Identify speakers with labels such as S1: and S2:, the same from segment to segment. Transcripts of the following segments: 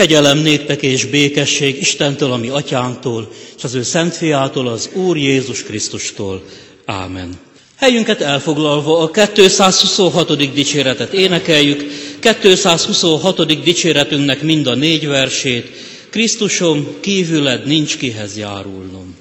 S1: Kegyelem néktek és békesség Istentől, ami atyánktól, és az ő szent fiától, az Úr Jézus Krisztustól. Ámen. Helyünket elfoglalva a 226. dicséretet énekeljük, 226. dicséretünknek mind a négy versét, Krisztusom, kívüled nincs kihez járulnom.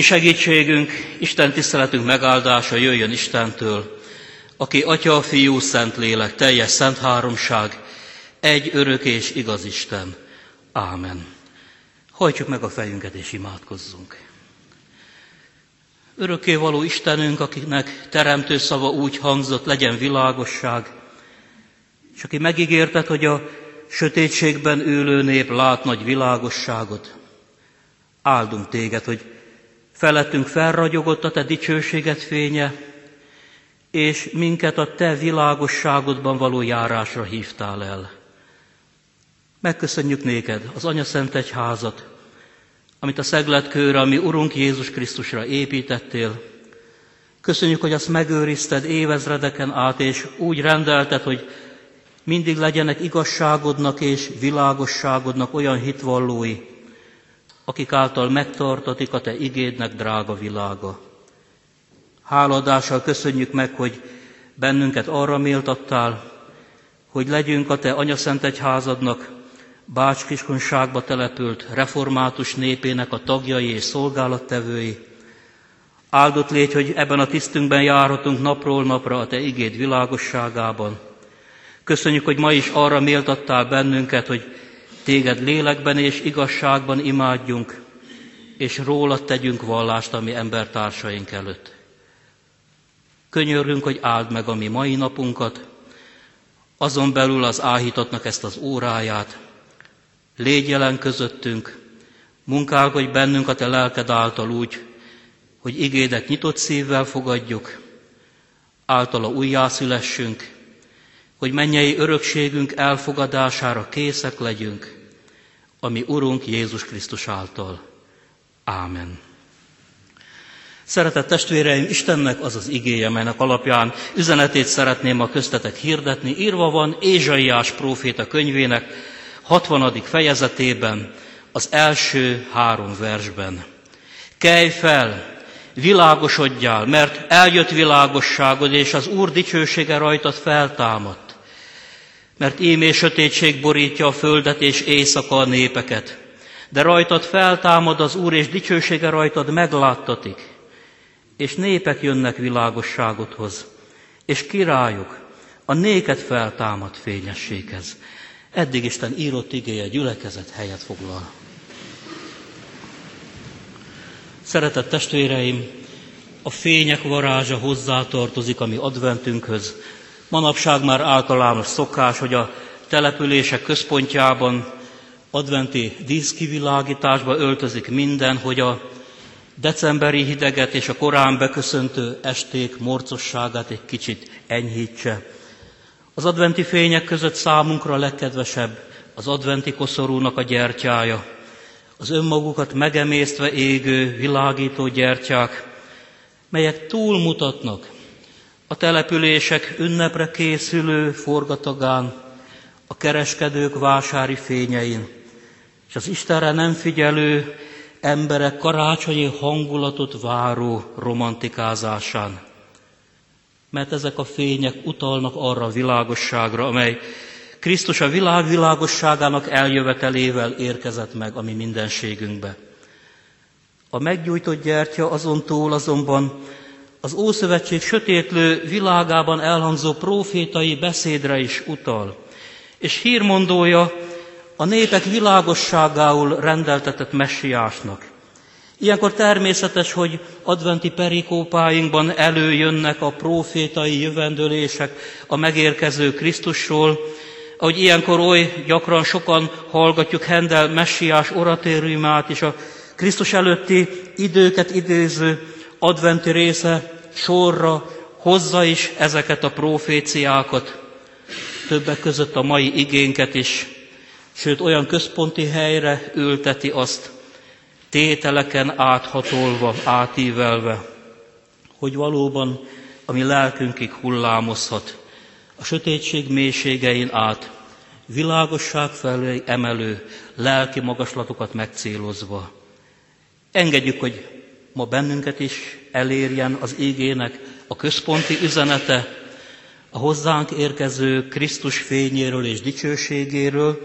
S1: Ami segítségünk, Isten tiszteletünk megáldása jöjjön Istentől, aki Atya, Fiú, Szent Lélek, teljes szent háromság, egy örök és igaz Isten. Ámen. Hajtsuk meg a fejünket és imádkozzunk. Örökké való Istenünk, akinek teremtő szava úgy hangzott, legyen világosság, és aki megígérted, hogy a sötétségben ülő nép lát nagy világosságot, áldunk téged, hogy Felettünk felragyogott a te dicsőséget fénye, és minket a te világosságodban való járásra hívtál el. Megköszönjük néked az Anya Szent Egyházat, amit a szegletkőre, ami Urunk Jézus Krisztusra építettél. Köszönjük, hogy azt megőrizted évezredeken át, és úgy rendelted, hogy mindig legyenek igazságodnak és világosságodnak olyan hitvallói, akik által megtartatik a Te igédnek drága világa. Háladással köszönjük meg, hogy bennünket arra méltattál, hogy legyünk a Te anyaszent egyházadnak, Bács kiskunságba települt református népének a tagjai és szolgálattevői. Áldott légy, hogy ebben a tisztünkben járhatunk napról napra a Te igéd világosságában. Köszönjük, hogy ma is arra méltattál bennünket, hogy Téged lélekben és igazságban imádjunk, és róla tegyünk vallást a mi embertársaink előtt. Könyörünk, hogy áld meg a mi mai napunkat, azon belül az áhítatnak ezt az óráját, légy jelen közöttünk, munkálkodj bennünk a te lelked által úgy, hogy igédet nyitott szívvel fogadjuk, általa újjászülessünk, hogy mennyei örökségünk elfogadására készek legyünk, ami Urunk Jézus Krisztus által. Ámen. Szeretett testvéreim, Istennek az az igéje, melynek alapján üzenetét szeretném a köztetek hirdetni. Írva van Ézsaiás próféta könyvének 60. fejezetében, az első három versben. Kelj fel, világosodjál, mert eljött világosságod, és az Úr dicsősége rajtad feltámadt. Mert ímé sötétség borítja a földet, és éjszaka a népeket. De rajtad feltámad az Úr, és dicsősége rajtad megláttatik. És népek jönnek világosságodhoz, és királyok a néked feltámad fényességhez. Eddig Isten írott igéje gyülekezet helyet foglal. Szeretett testvéreim, a fények varázsa hozzátartozik a mi adventünkhöz. Manapság már általános szokás, hogy a települések központjában adventi díszkivilágításba öltözik minden, hogy a decemberi hideget és a korán beköszöntő esték morcosságát egy kicsit enyhítse. Az adventi fények között számunkra a legkedvesebb az adventi koszorúnak a gyertyája, az önmagukat megemésztve égő, világító gyertyák, melyek túlmutatnak a települések ünnepre készülő forgatagán, a kereskedők vásári fényein, és az Istenre nem figyelő emberek karácsonyi hangulatot váró romantikázásán mert ezek a fények utalnak arra a világosságra, amely Krisztus a világ világosságának eljövetelével érkezett meg a mi mindenségünkbe. A meggyújtott gyertya azon túl azonban az Ószövetség sötétlő világában elhangzó profétai beszédre is utal, és hírmondója a népek világosságául rendeltetett messiásnak. Ilyenkor természetes, hogy adventi perikópáinkban előjönnek a profétai jövendőlések a megérkező Krisztusról, ahogy ilyenkor oly gyakran sokan hallgatjuk Hendel messiás oratériumát és a Krisztus előtti időket idéző adventi része sorra hozza is ezeket a proféciákat, többek között a mai igénket is, sőt olyan központi helyre ülteti azt, tételeken áthatolva, átívelve, hogy valóban a mi lelkünkig hullámozhat, a sötétség mélységein át, világosság felé emelő lelki magaslatokat megcélozva. Engedjük, hogy ma bennünket is elérjen az ígének a központi üzenete, a hozzánk érkező Krisztus fényéről és dicsőségéről,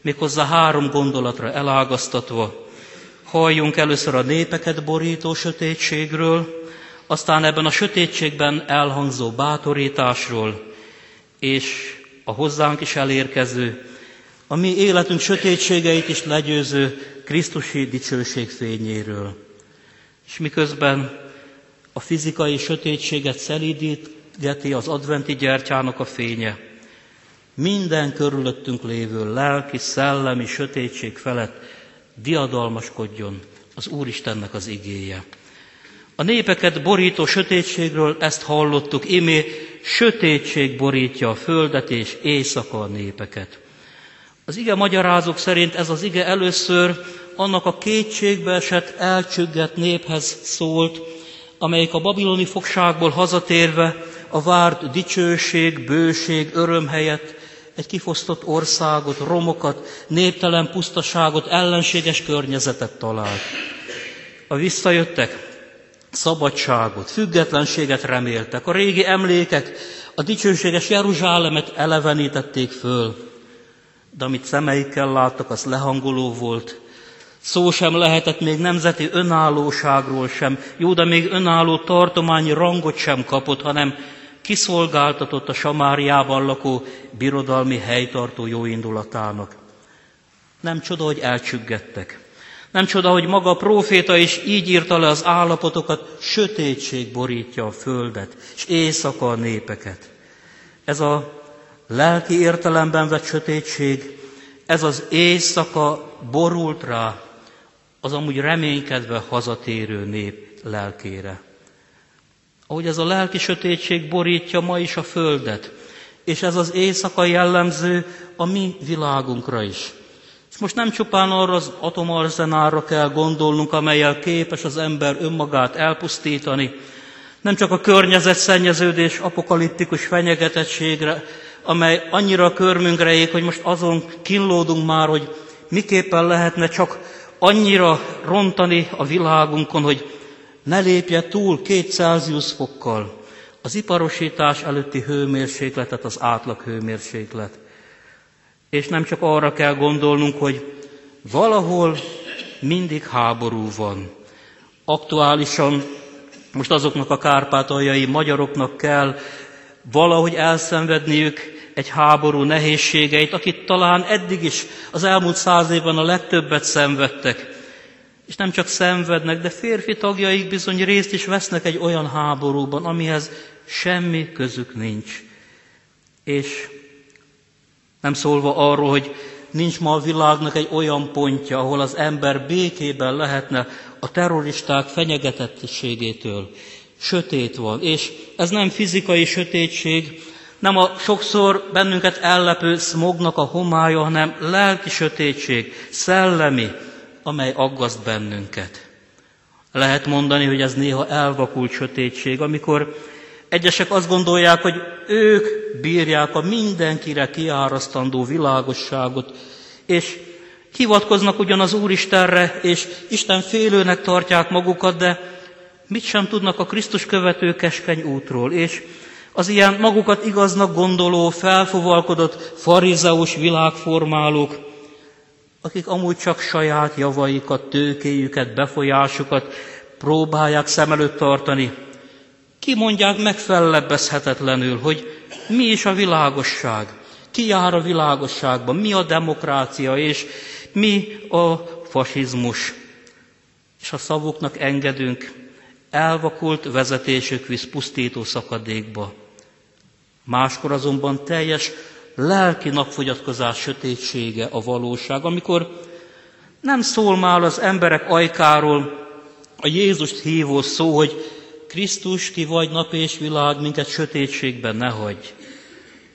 S1: méghozzá három gondolatra elágaztatva, halljunk először a népeket borító sötétségről, aztán ebben a sötétségben elhangzó bátorításról, és a hozzánk is elérkező, a mi életünk sötétségeit is legyőző Krisztusi dicsőség fényéről. És miközben a fizikai sötétséget szelídítgeti az adventi gyertyának a fénye, minden körülöttünk lévő lelki, szellemi sötétség felett diadalmaskodjon az Úristennek az igéje. A népeket borító sötétségről ezt hallottuk, imé sötétség borítja a földet, és éjszaka a népeket. Az ige magyarázók szerint ez az ige először annak a kétségbe esett, elcsüggett néphez szólt, amelyik a babiloni fogságból hazatérve a várt dicsőség, bőség, öröm helyett egy kifosztott országot, romokat, néptelen pusztaságot, ellenséges környezetet talált. A visszajöttek, szabadságot, függetlenséget reméltek. A régi emlékek a dicsőséges Jeruzsálemet elevenítették föl. De amit szemeikkel láttak, az lehangoló volt. Szó sem lehetett még nemzeti önállóságról sem. Jó, de még önálló tartományi rangot sem kapott, hanem kiszolgáltatott a Samáriában lakó birodalmi helytartó jóindulatának. Nem csoda, hogy elcsüggettek. Nem csoda, hogy maga a próféta is így írta le az állapotokat, sötétség borítja a földet, és éjszaka a népeket. Ez a lelki értelemben vett sötétség, ez az éjszaka borult rá az amúgy reménykedve hazatérő nép lelkére. Ahogy ez a lelki sötétség borítja ma is a földet, és ez az éjszaka jellemző a mi világunkra is. És most nem csupán arra az atomarzenára kell gondolnunk, amelyel képes az ember önmagát elpusztítani, nem csak a környezetszennyeződés apokaliptikus fenyegetettségre, amely annyira körmünkre ég, hogy most azon kínlódunk már, hogy miképpen lehetne csak annyira rontani a világunkon, hogy ne lépje túl két Celsius fokkal az iparosítás előtti hőmérsékletet, az átlag hőmérséklet. És nem csak arra kell gondolnunk, hogy valahol mindig háború van. Aktuálisan most azoknak a kárpátaljai magyaroknak kell valahogy elszenvedniük egy háború nehézségeit, akit talán eddig is az elmúlt száz évben a legtöbbet szenvedtek. És nem csak szenvednek, de férfi tagjaik bizony részt is vesznek egy olyan háborúban, amihez semmi közük nincs. És nem szólva arról, hogy nincs ma a világnak egy olyan pontja, ahol az ember békében lehetne a terroristák fenyegetettségétől. Sötét van, és ez nem fizikai sötétség, nem a sokszor bennünket ellepő smognak a homája, hanem lelki sötétség, szellemi, amely aggaszt bennünket. Lehet mondani, hogy ez néha elvakult sötétség, amikor egyesek azt gondolják, hogy ők bírják a mindenkire kiárasztandó világosságot, és hivatkoznak ugyan az Úristenre, és Isten félőnek tartják magukat, de mit sem tudnak a Krisztus követő keskeny útról, és az ilyen magukat igaznak gondoló, felfovalkodott farizeus világformálók, akik amúgy csak saját javaikat, tőkéjüket, befolyásukat próbálják szem előtt tartani, kimondják megfellebbezhetetlenül, hogy mi is a világosság, ki jár a világosságban, mi a demokrácia, és mi a fasizmus. És a szavuknak engedünk, elvakult vezetésük visz pusztító szakadékba. Máskor azonban teljes lelki napfogyatkozás sötétsége a valóság, amikor nem szól már az emberek ajkáról a Jézust hívó szó, hogy Krisztus, ki vagy nap és világ, minket sötétségben ne hagy.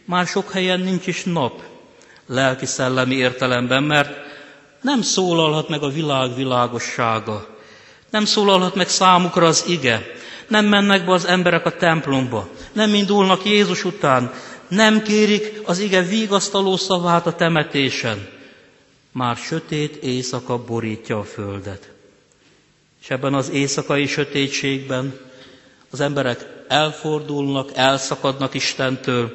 S1: Már sok helyen nincs is nap, lelki-szellemi értelemben, mert nem szólalhat meg a világ világossága, nem szólalhat meg számukra az ige, nem mennek be az emberek a templomba, nem indulnak Jézus után, nem kérik az ige vigasztaló szavát a temetésen. Már sötét éjszaka borítja a földet. És ebben az éjszakai sötétségben az emberek elfordulnak, elszakadnak Istentől,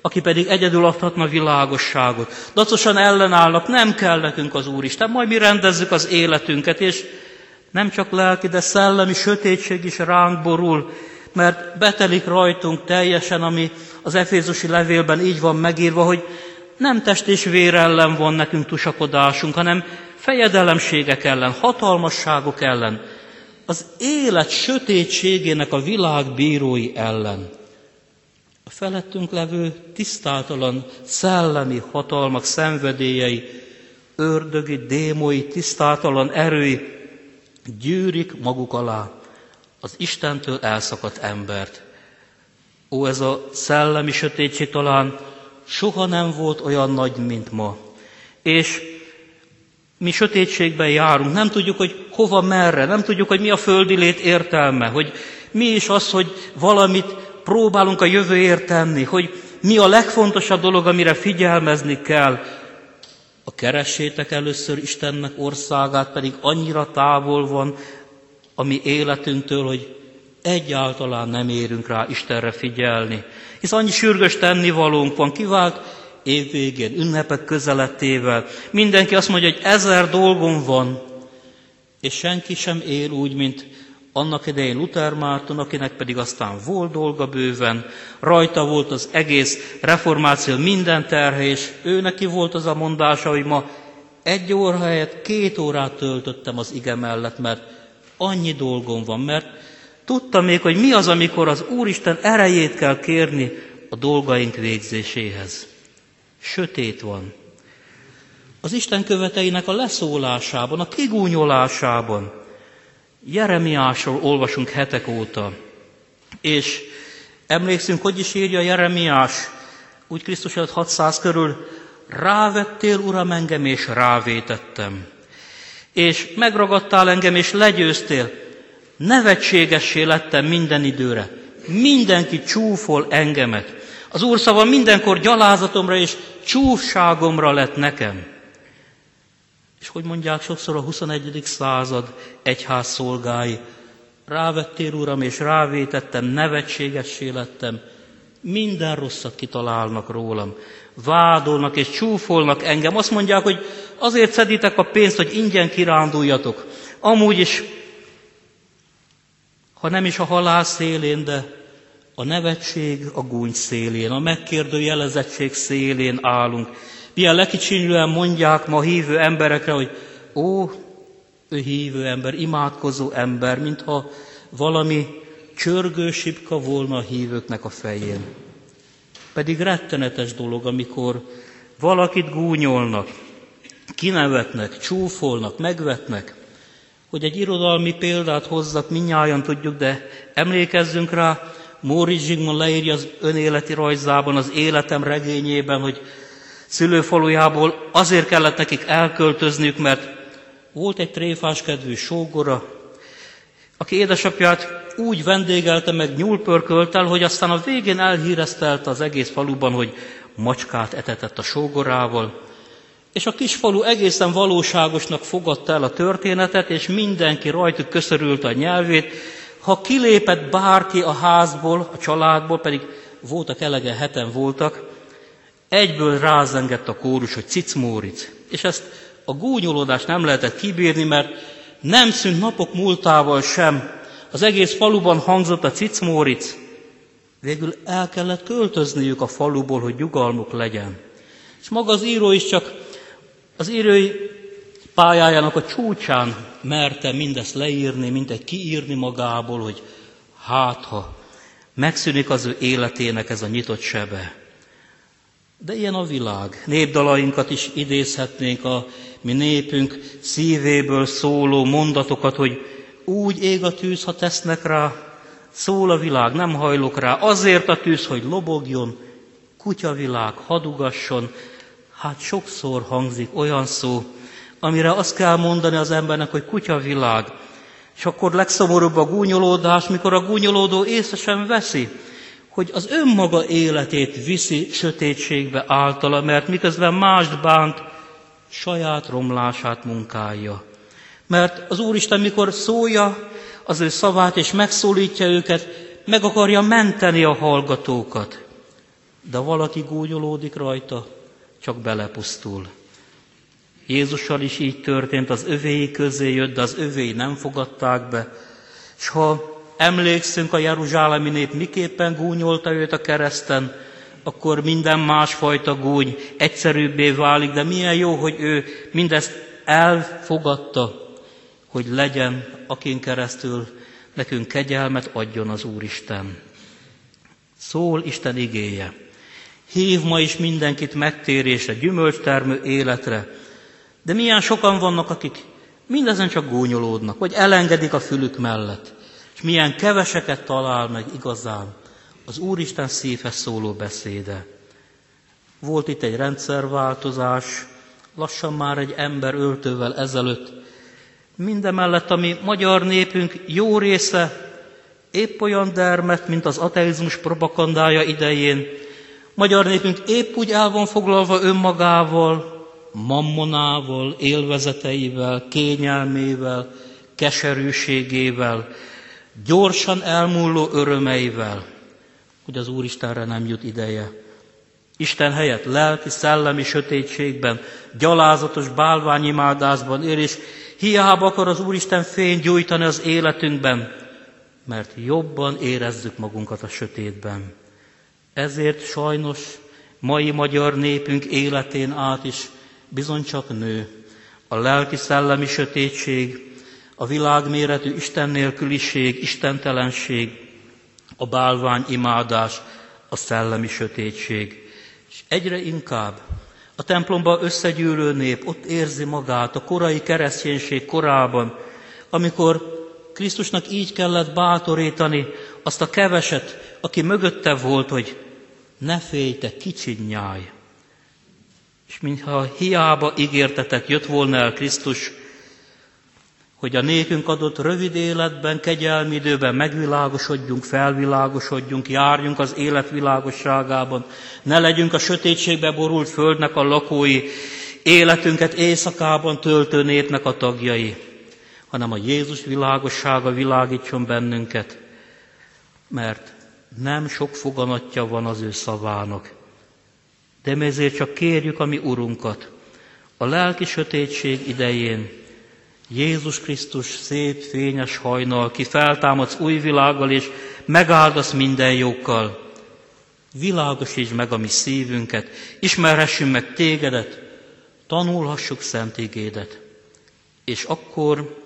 S1: aki pedig egyedül adhatna világosságot. Dacosan ellenállnak, nem kell nekünk az Úristen, majd mi rendezzük az életünket, és nem csak lelki, de szellemi sötétség is ránk borul, mert betelik rajtunk teljesen, ami az Efézusi levélben így van megírva, hogy nem test és vér ellen van nekünk tusakodásunk, hanem fejedelemségek ellen, hatalmasságok ellen, az élet sötétségének a világ bírói ellen. A felettünk levő tisztátalan szellemi hatalmak szenvedélyei, ördögi, démoi, tisztátalan erői gyűrik maguk alá az Istentől elszakadt embert. Ó, ez a szellemi sötétség talán soha nem volt olyan nagy, mint ma. És mi sötétségben járunk, nem tudjuk, hogy hova, merre, nem tudjuk, hogy mi a földi lét értelme, hogy mi is az, hogy valamit próbálunk a jövőért tenni, hogy mi a legfontosabb dolog, amire figyelmezni kell. A keressétek először Istennek országát, pedig annyira távol van a mi életünktől, hogy egyáltalán nem érünk rá Istenre figyelni. Hisz annyi sürgős tennivalónk van, kivált évvégén, ünnepek közeletével. Mindenki azt mondja, hogy ezer dolgom van, és senki sem él úgy, mint annak idején Luther Márton, akinek pedig aztán volt dolga bőven, rajta volt az egész reformáció minden terhe, és ő neki volt az a mondása, hogy ma egy óra helyett két órát töltöttem az ige mellett, mert annyi dolgom van, mert tudtam még, hogy mi az, amikor az Úristen erejét kell kérni a dolgaink végzéséhez. Sötét van. Az Isten követeinek a leszólásában, a kigúnyolásában, Jeremiásról olvasunk hetek óta, és emlékszünk, hogy is írja Jeremiás, úgy Krisztus előtt 600 körül, rávettél, Uram, engem, és rávétettem. És megragadtál engem, és legyőztél. Nevetségessé lettem minden időre. Mindenki csúfol engemet. Az Úr szava mindenkor gyalázatomra és csúfságomra lett nekem. És hogy mondják sokszor a 21. század egyház szolgái, rávettél, Uram, és rávétettem, nevetségessé lettem, minden rosszat kitalálnak rólam, vádolnak és csúfolnak engem. Azt mondják, hogy azért szeditek a pénzt, hogy ingyen kiránduljatok. Amúgy is, ha nem is a halál szélén, de a nevetség a gúny szélén, a megkérdőjelezettség szélén állunk. Milyen lekicsinlően mondják ma hívő emberekre, hogy ó, ő hívő ember, imádkozó ember, mintha valami csörgősipka volna a hívőknek a fején. Pedig rettenetes dolog, amikor valakit gúnyolnak, kinevetnek, csúfolnak, megvetnek, hogy egy irodalmi példát hozzak, minnyáján tudjuk, de emlékezzünk rá, Móricz Zsigmond leírja az önéleti rajzában, az életem regényében, hogy szülőfalujából azért kellett nekik elköltözniük, mert volt egy tréfás kedvű sógora, aki édesapját úgy vendégelte meg nyúlpörköltel, hogy aztán a végén elhíreztelte az egész faluban, hogy macskát etetett a sógorával, és a kis falu egészen valóságosnak fogadta el a történetet, és mindenki rajtuk köszörült a nyelvét. Ha kilépett bárki a házból, a családból, pedig voltak elegen, heten voltak, egyből rázengett a kórus, hogy cicmóric. És ezt a gúnyolódást nem lehetett kibírni, mert nem szűnt napok múltával sem. Az egész faluban hangzott a cicmóric. Végül el kellett költözniük a faluból, hogy nyugalmuk legyen. És maga az író is csak az írói pályájának a csúcsán merte mindezt leírni, mint egy kiírni magából, hogy hát ha megszűnik az ő életének ez a nyitott sebe. De ilyen a világ. Népdalainkat is idézhetnénk a mi népünk szívéből szóló mondatokat, hogy úgy ég a tűz, ha tesznek rá, szól a világ, nem hajlok rá, azért a tűz, hogy lobogjon, kutyavilág, hadugasson, hát sokszor hangzik olyan szó, amire azt kell mondani az embernek, hogy kutyavilág. És akkor legszomorúbb a gúnyolódás, mikor a gúnyolódó észre sem veszi, hogy az önmaga életét viszi sötétségbe általa, mert miközben mást bánt, saját romlását munkálja. Mert az Úristen, mikor szólja az ő szavát és megszólítja őket, meg akarja menteni a hallgatókat. De valaki gúnyolódik rajta, csak belepusztul. Jézussal is így történt, az övéi közé jött, de az övéi nem fogadták be. És ha emlékszünk a jeruzsálemi nép miképpen gúnyolta őt a kereszten, akkor minden másfajta gúny egyszerűbbé válik, de milyen jó, hogy ő mindezt elfogadta, hogy legyen, akin keresztül nekünk kegyelmet adjon az Úristen. Szól Isten igéje. Hív ma is mindenkit megtérésre, gyümölcstermő életre. De milyen sokan vannak, akik mindezen csak gúnyolódnak, vagy elengedik a fülük mellett. És milyen keveseket talál meg igazán az Úristen szívhez szóló beszéde. Volt itt egy rendszerváltozás, lassan már egy ember öltővel ezelőtt. Mindemellett, ami magyar népünk jó része épp olyan dermet, mint az ateizmus propagandája idején, Magyar népünk épp úgy el van foglalva önmagával, mammonával, élvezeteivel, kényelmével, keserűségével, gyorsan elmúló örömeivel, hogy az Úristenre nem jut ideje. Isten helyett lelki, szellemi sötétségben, gyalázatos bálványimádásban él, és hiába akar az Úristen fény gyújtani az életünkben, mert jobban érezzük magunkat a sötétben. Ezért sajnos mai magyar népünk életén át is bizony csak nő a lelki-szellemi sötétség, a világméretű Isten nélküliség, istentelenség, a bálvány imádás, a szellemi sötétség. És egyre inkább a templomban összegyűlő nép ott érzi magát a korai kereszténység korában, amikor Krisztusnak így kellett bátorítani azt a keveset, aki mögötte volt, hogy ne félj, te kicsi nyáj. És mintha hiába ígértetek, jött volna el Krisztus, hogy a nékünk adott rövid életben, kegyelmi időben megvilágosodjunk, felvilágosodjunk, járjunk az élet világosságában, ne legyünk a sötétségbe borult földnek a lakói, életünket éjszakában töltő népnek a tagjai, hanem a Jézus világossága világítson bennünket, mert nem sok foganatja van az ő szavának. De mi ezért csak kérjük a mi Urunkat, a lelki sötétség idején, Jézus Krisztus szép, fényes hajnal, ki feltámadsz új világgal, és megáldasz minden jókkal. Világosítsd meg a mi szívünket, ismerhessünk meg tégedet, tanulhassuk szent igédet. És akkor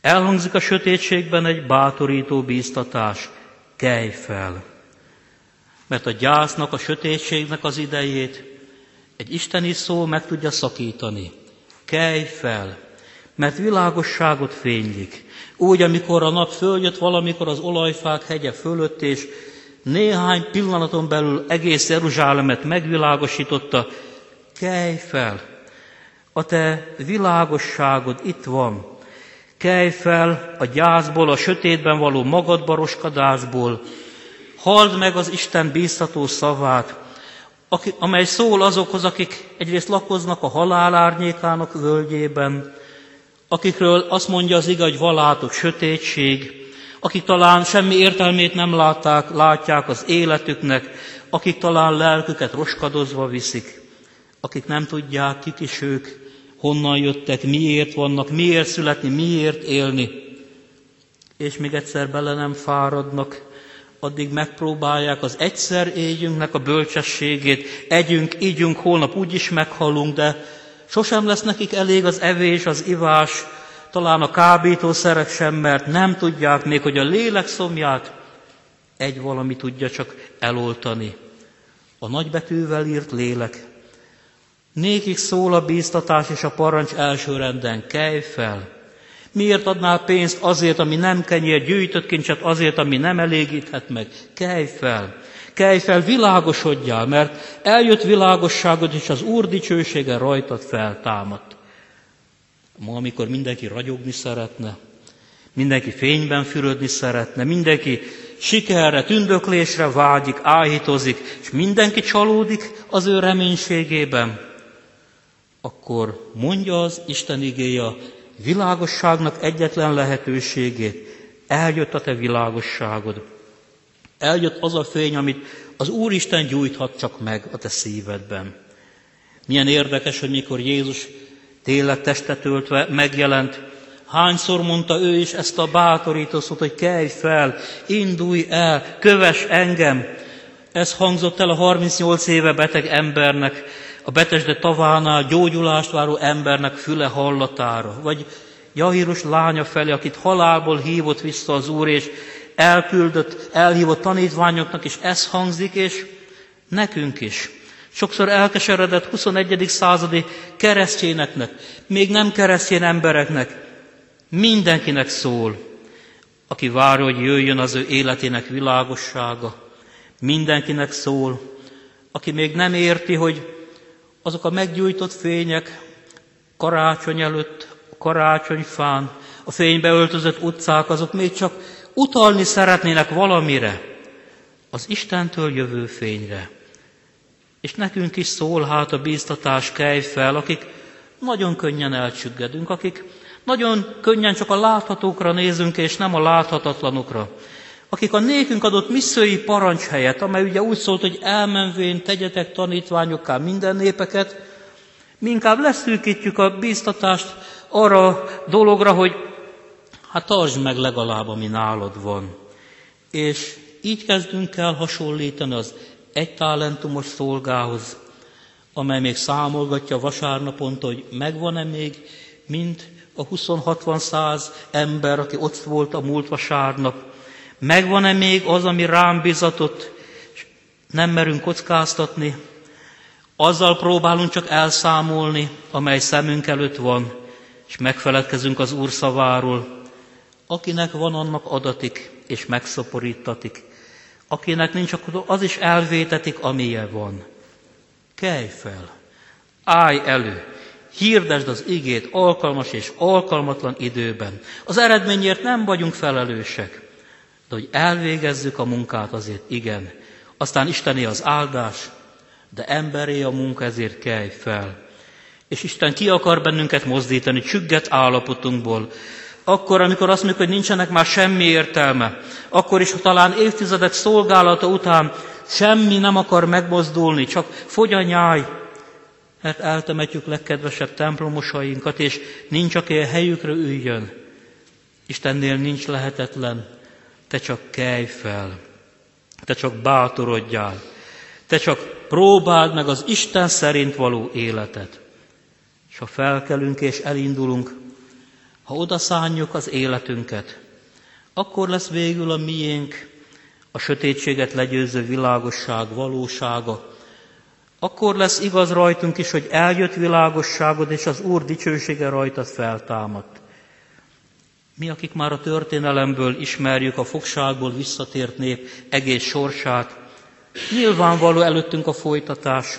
S1: elhangzik a sötétségben egy bátorító bíztatás, kelj fel. Mert a gyásznak, a sötétségnek az idejét egy isteni szó meg tudja szakítani. Kelj fel, mert világosságot fénylik. Úgy, amikor a nap följött valamikor az olajfák hegye fölött, és néhány pillanaton belül egész Jeruzsálemet megvilágosította, kelj fel, a te világosságod itt van. Kelj fel a gyászból, a sötétben való magadbaroskadásból, halld meg az Isten bíztató szavát, amely szól azokhoz, akik egyrészt lakoznak a halál árnyékának völgyében, akikről azt mondja az igaz, hogy valátok sötétség, akik talán semmi értelmét nem látták, látják az életüknek, akik talán lelküket roskadozva viszik, akik nem tudják, kik is ők, honnan jöttek, miért vannak, miért születni, miért élni, és még egyszer bele nem fáradnak, addig megpróbálják az egyszer éljünknek a bölcsességét, együnk, ígyünk, holnap úgyis meghalunk, de Sosem lesz nekik elég az evés, az ivás, talán a kábítószerek sem, mert nem tudják még, hogy a lélek szomját egy valami tudja csak eloltani. A nagybetűvel írt lélek. Nékik szól a bíztatás és a parancs elsőrenden, kelj fel. Miért adnál pénzt azért, ami nem kenyér, gyűjtött kincset azért, ami nem elégíthet meg? Kelj fel. Kelj fel, világosodjál, mert eljött világosságod, és az Úr dicsősége rajtad feltámadt. Ma, amikor mindenki ragyogni szeretne, mindenki fényben fürödni szeretne, mindenki sikerre, tündöklésre vágyik, áhítozik, és mindenki csalódik az ő reménységében, akkor mondja az Isten igéja világosságnak egyetlen lehetőségét, eljött a te világosságod. Eljött az a fény, amit az Úristen gyújthat csak meg a te szívedben. Milyen érdekes, hogy mikor Jézus tényleg testet öltve megjelent, hányszor mondta ő is ezt a bátorító szót, hogy kelj fel, indulj el, köves engem. Ez hangzott el a 38 éve beteg embernek, a betesde tavánál gyógyulást váró embernek füle hallatára, vagy Jahírus lánya felé, akit halálból hívott vissza az Úr, és elküldött, elhívott tanítványoknak, és ez hangzik, és nekünk is. Sokszor elkeseredett 21. századi keresztényeknek, még nem keresztény embereknek, mindenkinek szól, aki várja, hogy jöjjön az ő életének világossága. Mindenkinek szól, aki még nem érti, hogy azok a meggyújtott fények karácsony előtt, a karácsonyfán, a fénybe öltözött utcák, azok még csak utalni szeretnének valamire, az Istentől jövő fényre. És nekünk is szól hát a bíztatás kej fel, akik nagyon könnyen elcsüggedünk, akik nagyon könnyen csak a láthatókra nézünk, és nem a láthatatlanokra. Akik a nékünk adott misszői parancs helyett, amely ugye úgy szólt, hogy elmenvén tegyetek tanítványokká minden népeket, mi inkább leszűkítjük a bíztatást arra dologra, hogy hát tartsd meg legalább, ami nálad van. És így kezdünk el hasonlítani az egy talentumos szolgához, amely még számolgatja vasárnaponta, hogy megvan-e még mind a 20-60-100 ember, aki ott volt a múlt vasárnap, megvan-e még az, ami rám bizatott, és nem merünk kockáztatni, azzal próbálunk csak elszámolni, amely szemünk előtt van, és megfeledkezünk az Úr szaváról. Akinek van, annak adatik, és megszoporítatik. Akinek nincs, akkor az is elvétetik, amilyen van. Kelj fel, állj elő, hirdesd az igét alkalmas és alkalmatlan időben. Az eredményért nem vagyunk felelősek, de hogy elvégezzük a munkát azért igen. Aztán Istené az áldás, de emberé a munka, ezért kelj fel. És Isten ki akar bennünket mozdítani csügget állapotunkból, akkor, amikor azt mondjuk, hogy nincsenek már semmi értelme, akkor is, ha talán évtizedek szolgálata után semmi nem akar megmozdulni, csak fogy a nyáj, mert eltemetjük legkedvesebb templomosainkat, és nincs, aki a helyükre üljön. Istennél nincs lehetetlen, te csak kelj fel, te csak bátorodjál, te csak próbáld meg az Isten szerint való életet. És ha felkelünk és elindulunk, ha odaszánjuk az életünket, akkor lesz végül a miénk a sötétséget legyőző világosság valósága. Akkor lesz igaz rajtunk is, hogy eljött világosságod, és az Úr dicsősége rajtad feltámadt. Mi, akik már a történelemből ismerjük a fogságból visszatért nép egész sorsát, nyilvánvaló előttünk a folytatás.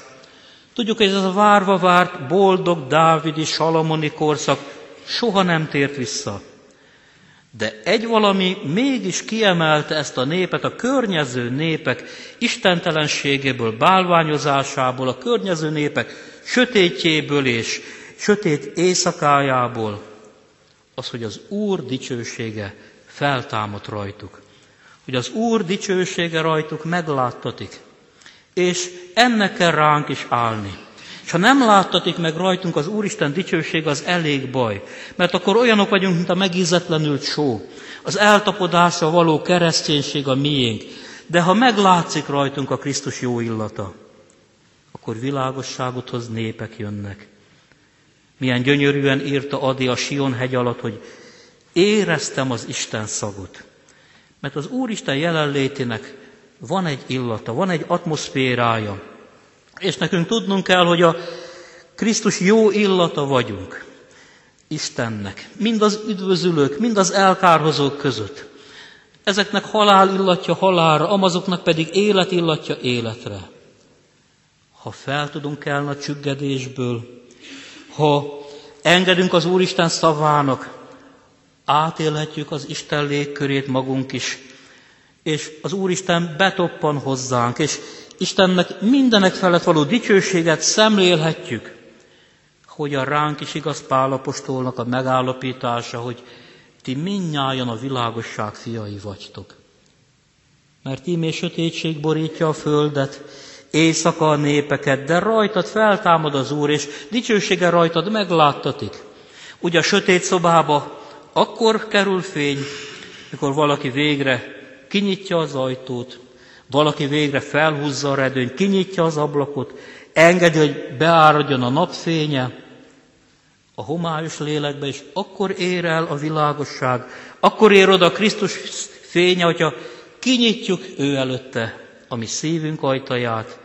S1: Tudjuk, hogy ez a várva várt, boldog Dávidi, Salamoni korszak soha nem tért vissza. De egy valami mégis kiemelte ezt a népet a környező népek istentelenségéből, bálványozásából, a környező népek sötétjéből és sötét éjszakájából, az, hogy az Úr dicsősége feltámadt rajtuk. Hogy az Úr dicsősége rajtuk megláttatik. És ennek kell ránk is állni. És ha nem láttatik meg rajtunk az Úristen dicsőség, az elég baj. Mert akkor olyanok vagyunk, mint a megízetlenült só. Az eltapodása való kereszténység a miénk. De ha meglátszik rajtunk a Krisztus jó illata, akkor világosságot hoz népek jönnek. Milyen gyönyörűen írta Adi a Sion hegy alatt, hogy éreztem az Isten szagot. Mert az Úristen jelenlétének van egy illata, van egy atmoszférája, és nekünk tudnunk kell, hogy a Krisztus jó illata vagyunk Istennek, mind az üdvözülők, mind az elkárhozók között. Ezeknek halál illatja halálra, amazoknak pedig élet illatja életre. Ha fel tudunk kelni a csüggedésből, ha engedünk az Úristen szavának, átélhetjük az Isten légkörét magunk is, és az Úristen betoppan hozzánk, és Istennek mindenek felett való dicsőséget szemlélhetjük, hogy a ránk is igaz Pálapostolnak a megállapítása, hogy ti minnyájan a világosság fiai vagytok. Mert ímé sötétség borítja a földet, éjszaka a népeket, de rajtad feltámad az Úr, és dicsősége rajtad megláttatik. Ugye a sötét szobába akkor kerül fény, mikor valaki végre kinyitja az ajtót, valaki végre felhúzza a redőnyt, kinyitja az ablakot, engedi, hogy beáradjon a napfénye, a homályos lélekbe, és akkor ér el a világosság, akkor ér oda a Krisztus fénye, hogyha kinyitjuk ő előtte a mi szívünk ajtaját,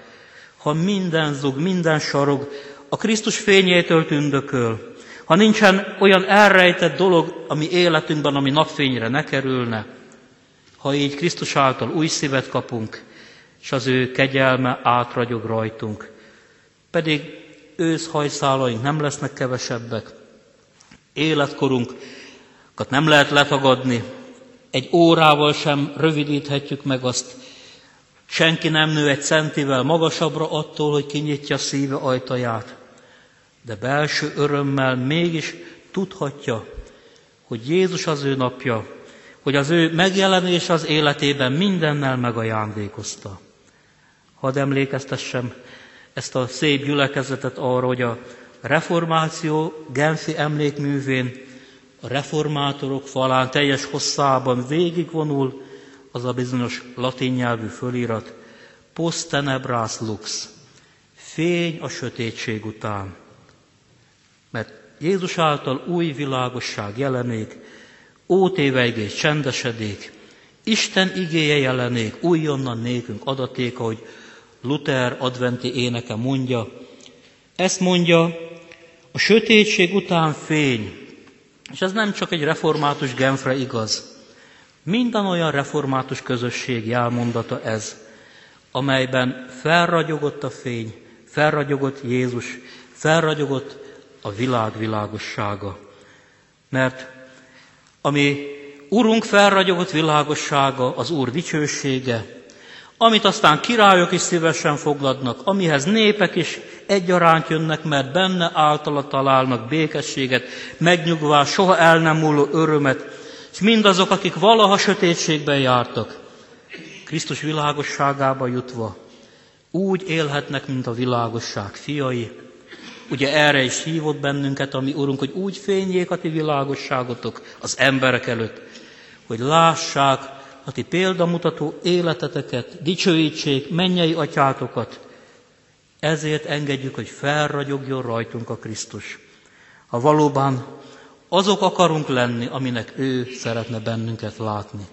S1: ha minden zug, minden sarog a Krisztus fényétől tündököl, ha nincsen olyan elrejtett dolog, ami életünkben, ami napfényre ne kerülne, ha így Krisztus által új szívet kapunk, és az ő kegyelme átragyog rajtunk. Pedig őszhajszálaink nem lesznek kevesebbek, életkorunkat nem lehet letagadni, egy órával sem rövidíthetjük meg azt, Senki nem nő egy centivel magasabbra attól, hogy kinyitja szíve ajtaját, de belső örömmel mégis tudhatja, hogy Jézus az ő napja, hogy az ő megjelenés az életében mindennel megajándékozta. Hadd emlékeztessem ezt a szép gyülekezetet arra, hogy a reformáció Genfi emlékművén a reformátorok falán teljes hosszában végigvonul az a bizonyos latin nyelvű fölirat, post tenebras lux, fény a sötétség után. Mert Jézus által új világosság jelenik, ótéveigés csendesedik, Isten igéje jelenék, újonnan nékünk adaték, ahogy Luther adventi éneke mondja. Ezt mondja, a sötétség után fény, és ez nem csak egy református Genfre igaz. Minden olyan református közösség jelmondata ez, amelyben felragyogott a fény, felragyogott Jézus, felragyogott a világ világossága. Mert ami Urunk felragyogott világossága, az Úr dicsősége, amit aztán királyok is szívesen fogladnak, amihez népek is egyaránt jönnek, mert benne általa találnak békességet, megnyugvást, soha el nem múló örömet, és mindazok, akik valaha sötétségben jártak, Krisztus világosságába jutva, úgy élhetnek, mint a világosság fiai. Ugye erre is hívott bennünket, ami Urunk, hogy úgy fényjék a ti világosságotok az emberek előtt, hogy lássák a ti példamutató életeteket, dicsőítsék mennyei atyátokat. Ezért engedjük, hogy felragyogjon rajtunk a Krisztus. Ha valóban azok akarunk lenni, aminek ő szeretne bennünket látni.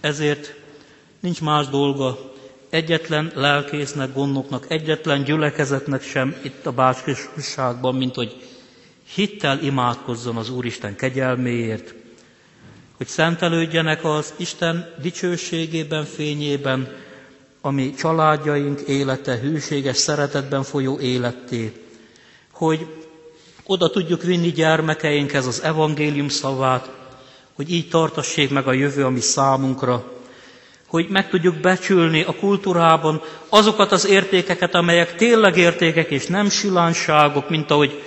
S1: Ezért nincs más dolga egyetlen lelkésznek, gondoknak, egyetlen gyülekezetnek sem itt a bácskisságban, mint hogy hittel imádkozzon az Úristen kegyelméért, hogy szentelődjenek az Isten dicsőségében, fényében, ami családjaink élete, hűséges szeretetben folyó életté, hogy oda tudjuk vinni gyermekeinkhez az evangélium szavát, hogy így tartassék meg a jövő, ami számunkra, hogy meg tudjuk becsülni a kultúrában azokat az értékeket, amelyek tényleg értékek és nem silánságok, mint ahogy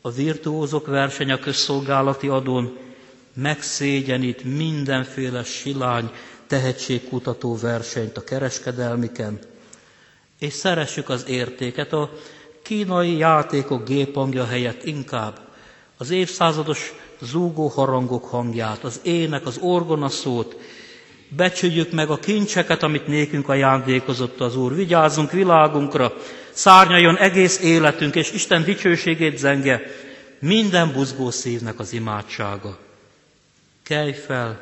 S1: a virtuózok verseny a közszolgálati adón megszégyenít mindenféle silány, tehetségkutató versenyt a kereskedelmiken, és szeressük az értéket, a kínai játékok géphangja helyett inkább az évszázados zúgó harangok hangját, az ének, az orgonaszót, becsüljük meg a kincseket, amit nékünk ajándékozott az Úr. Vigyázzunk világunkra, szárnyaljon egész életünk, és Isten dicsőségét zenge minden buzgó szívnek az imádsága. Kelj fel,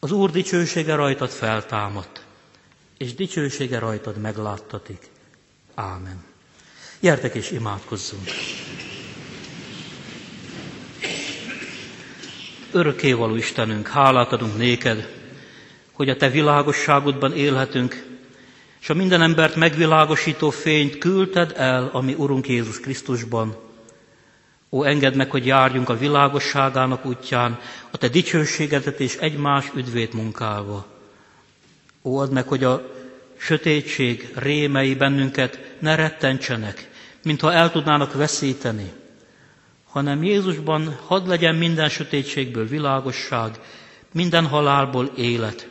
S1: az Úr dicsősége rajtad feltámadt, és dicsősége rajtad megláttatik. Ámen. Gyertek és imádkozzunk! Örökkévaló Istenünk, hálát adunk néked, hogy a Te világosságodban élhetünk, és a minden embert megvilágosító fényt küldted el, ami Urunk Jézus Krisztusban. Ó, engedd meg, hogy járjunk a világosságának útján, a Te dicsőségedet és egymás üdvét munkálva. Ó, add meg, hogy a sötétség rémei bennünket ne rettentsenek, mintha el tudnának veszíteni, hanem Jézusban hadd legyen minden sötétségből világosság, minden halálból élet,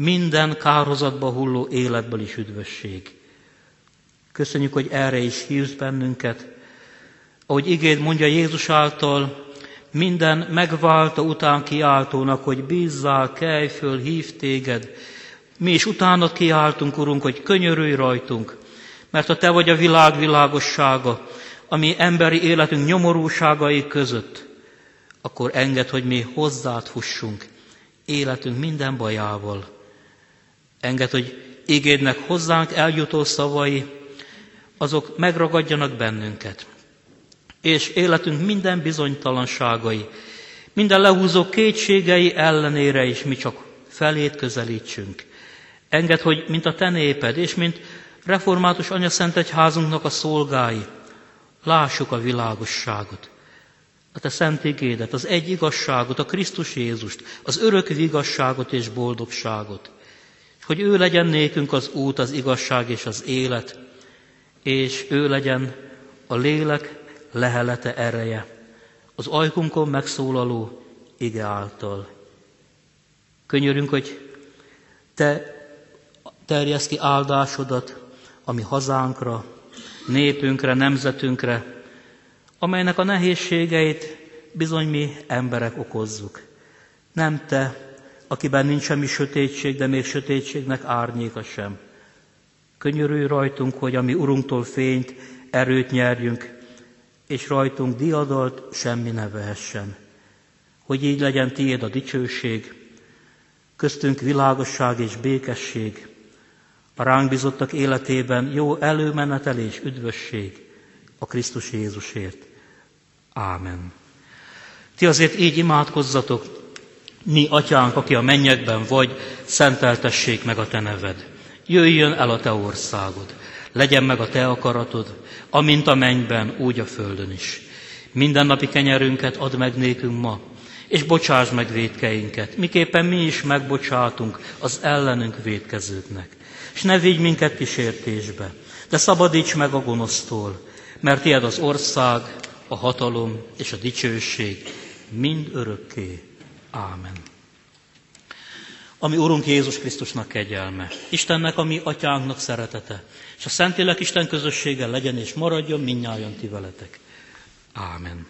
S1: minden kározatba hulló életből is üdvösség. Köszönjük, hogy erre is hívsz bennünket. Ahogy igéd mondja Jézus által, minden megválta után kiáltónak, hogy bízzál, kelj föl, hív téged. Mi is utána kiáltunk, Urunk, hogy könyörülj rajtunk, mert a Te vagy a világ világossága, ami emberi életünk nyomorúságai között, akkor enged, hogy mi hozzád fussunk életünk minden bajával. Enged, hogy ígédnek hozzánk eljutó szavai, azok megragadjanak bennünket. És életünk minden bizonytalanságai, minden lehúzó kétségei ellenére is mi csak felét közelítsünk. Enged, hogy mint a te néped, és mint református anya szent egyházunknak a szolgái, lássuk a világosságot. A te szent igédet, az egy igazságot, a Krisztus Jézust, az örök igazságot és boldogságot hogy ő legyen nékünk az út, az igazság és az élet, és ő legyen a lélek lehelete ereje, az ajkunkon megszólaló ige által. Könyörünk, hogy te terjesz ki áldásodat a mi hazánkra, népünkre, nemzetünkre, amelynek a nehézségeit bizony mi emberek okozzuk. Nem te, akiben nincs semmi sötétség, de még sötétségnek árnyéka sem. Könyörülj rajtunk, hogy a mi Urunktól fényt, erőt nyerjünk, és rajtunk diadalt semmi ne vehessen. Hogy így legyen tiéd a dicsőség, köztünk világosság és békesség, a ránk bizottak életében jó előmenetel és üdvösség a Krisztus Jézusért. Ámen. Ti azért így imádkozzatok, mi, atyánk, aki a mennyekben vagy, szenteltessék meg a te neved. Jöjjön el a te országod, legyen meg a te akaratod, amint a mennyben, úgy a földön is. Minden napi kenyerünket add meg nékünk ma, és bocsáss meg védkeinket, miképpen mi is megbocsátunk az ellenünk védkezőknek. És ne vigy minket kísértésbe, de szabadíts meg a gonosztól, mert tiéd az ország, a hatalom és a dicsőség mind örökké. Ámen. Ami Urunk Jézus Krisztusnak kegyelme, Istennek, ami Atyánknak szeretete, és a Szentlélek Isten közössége legyen és maradjon minnyáján ti veletek. Ámen.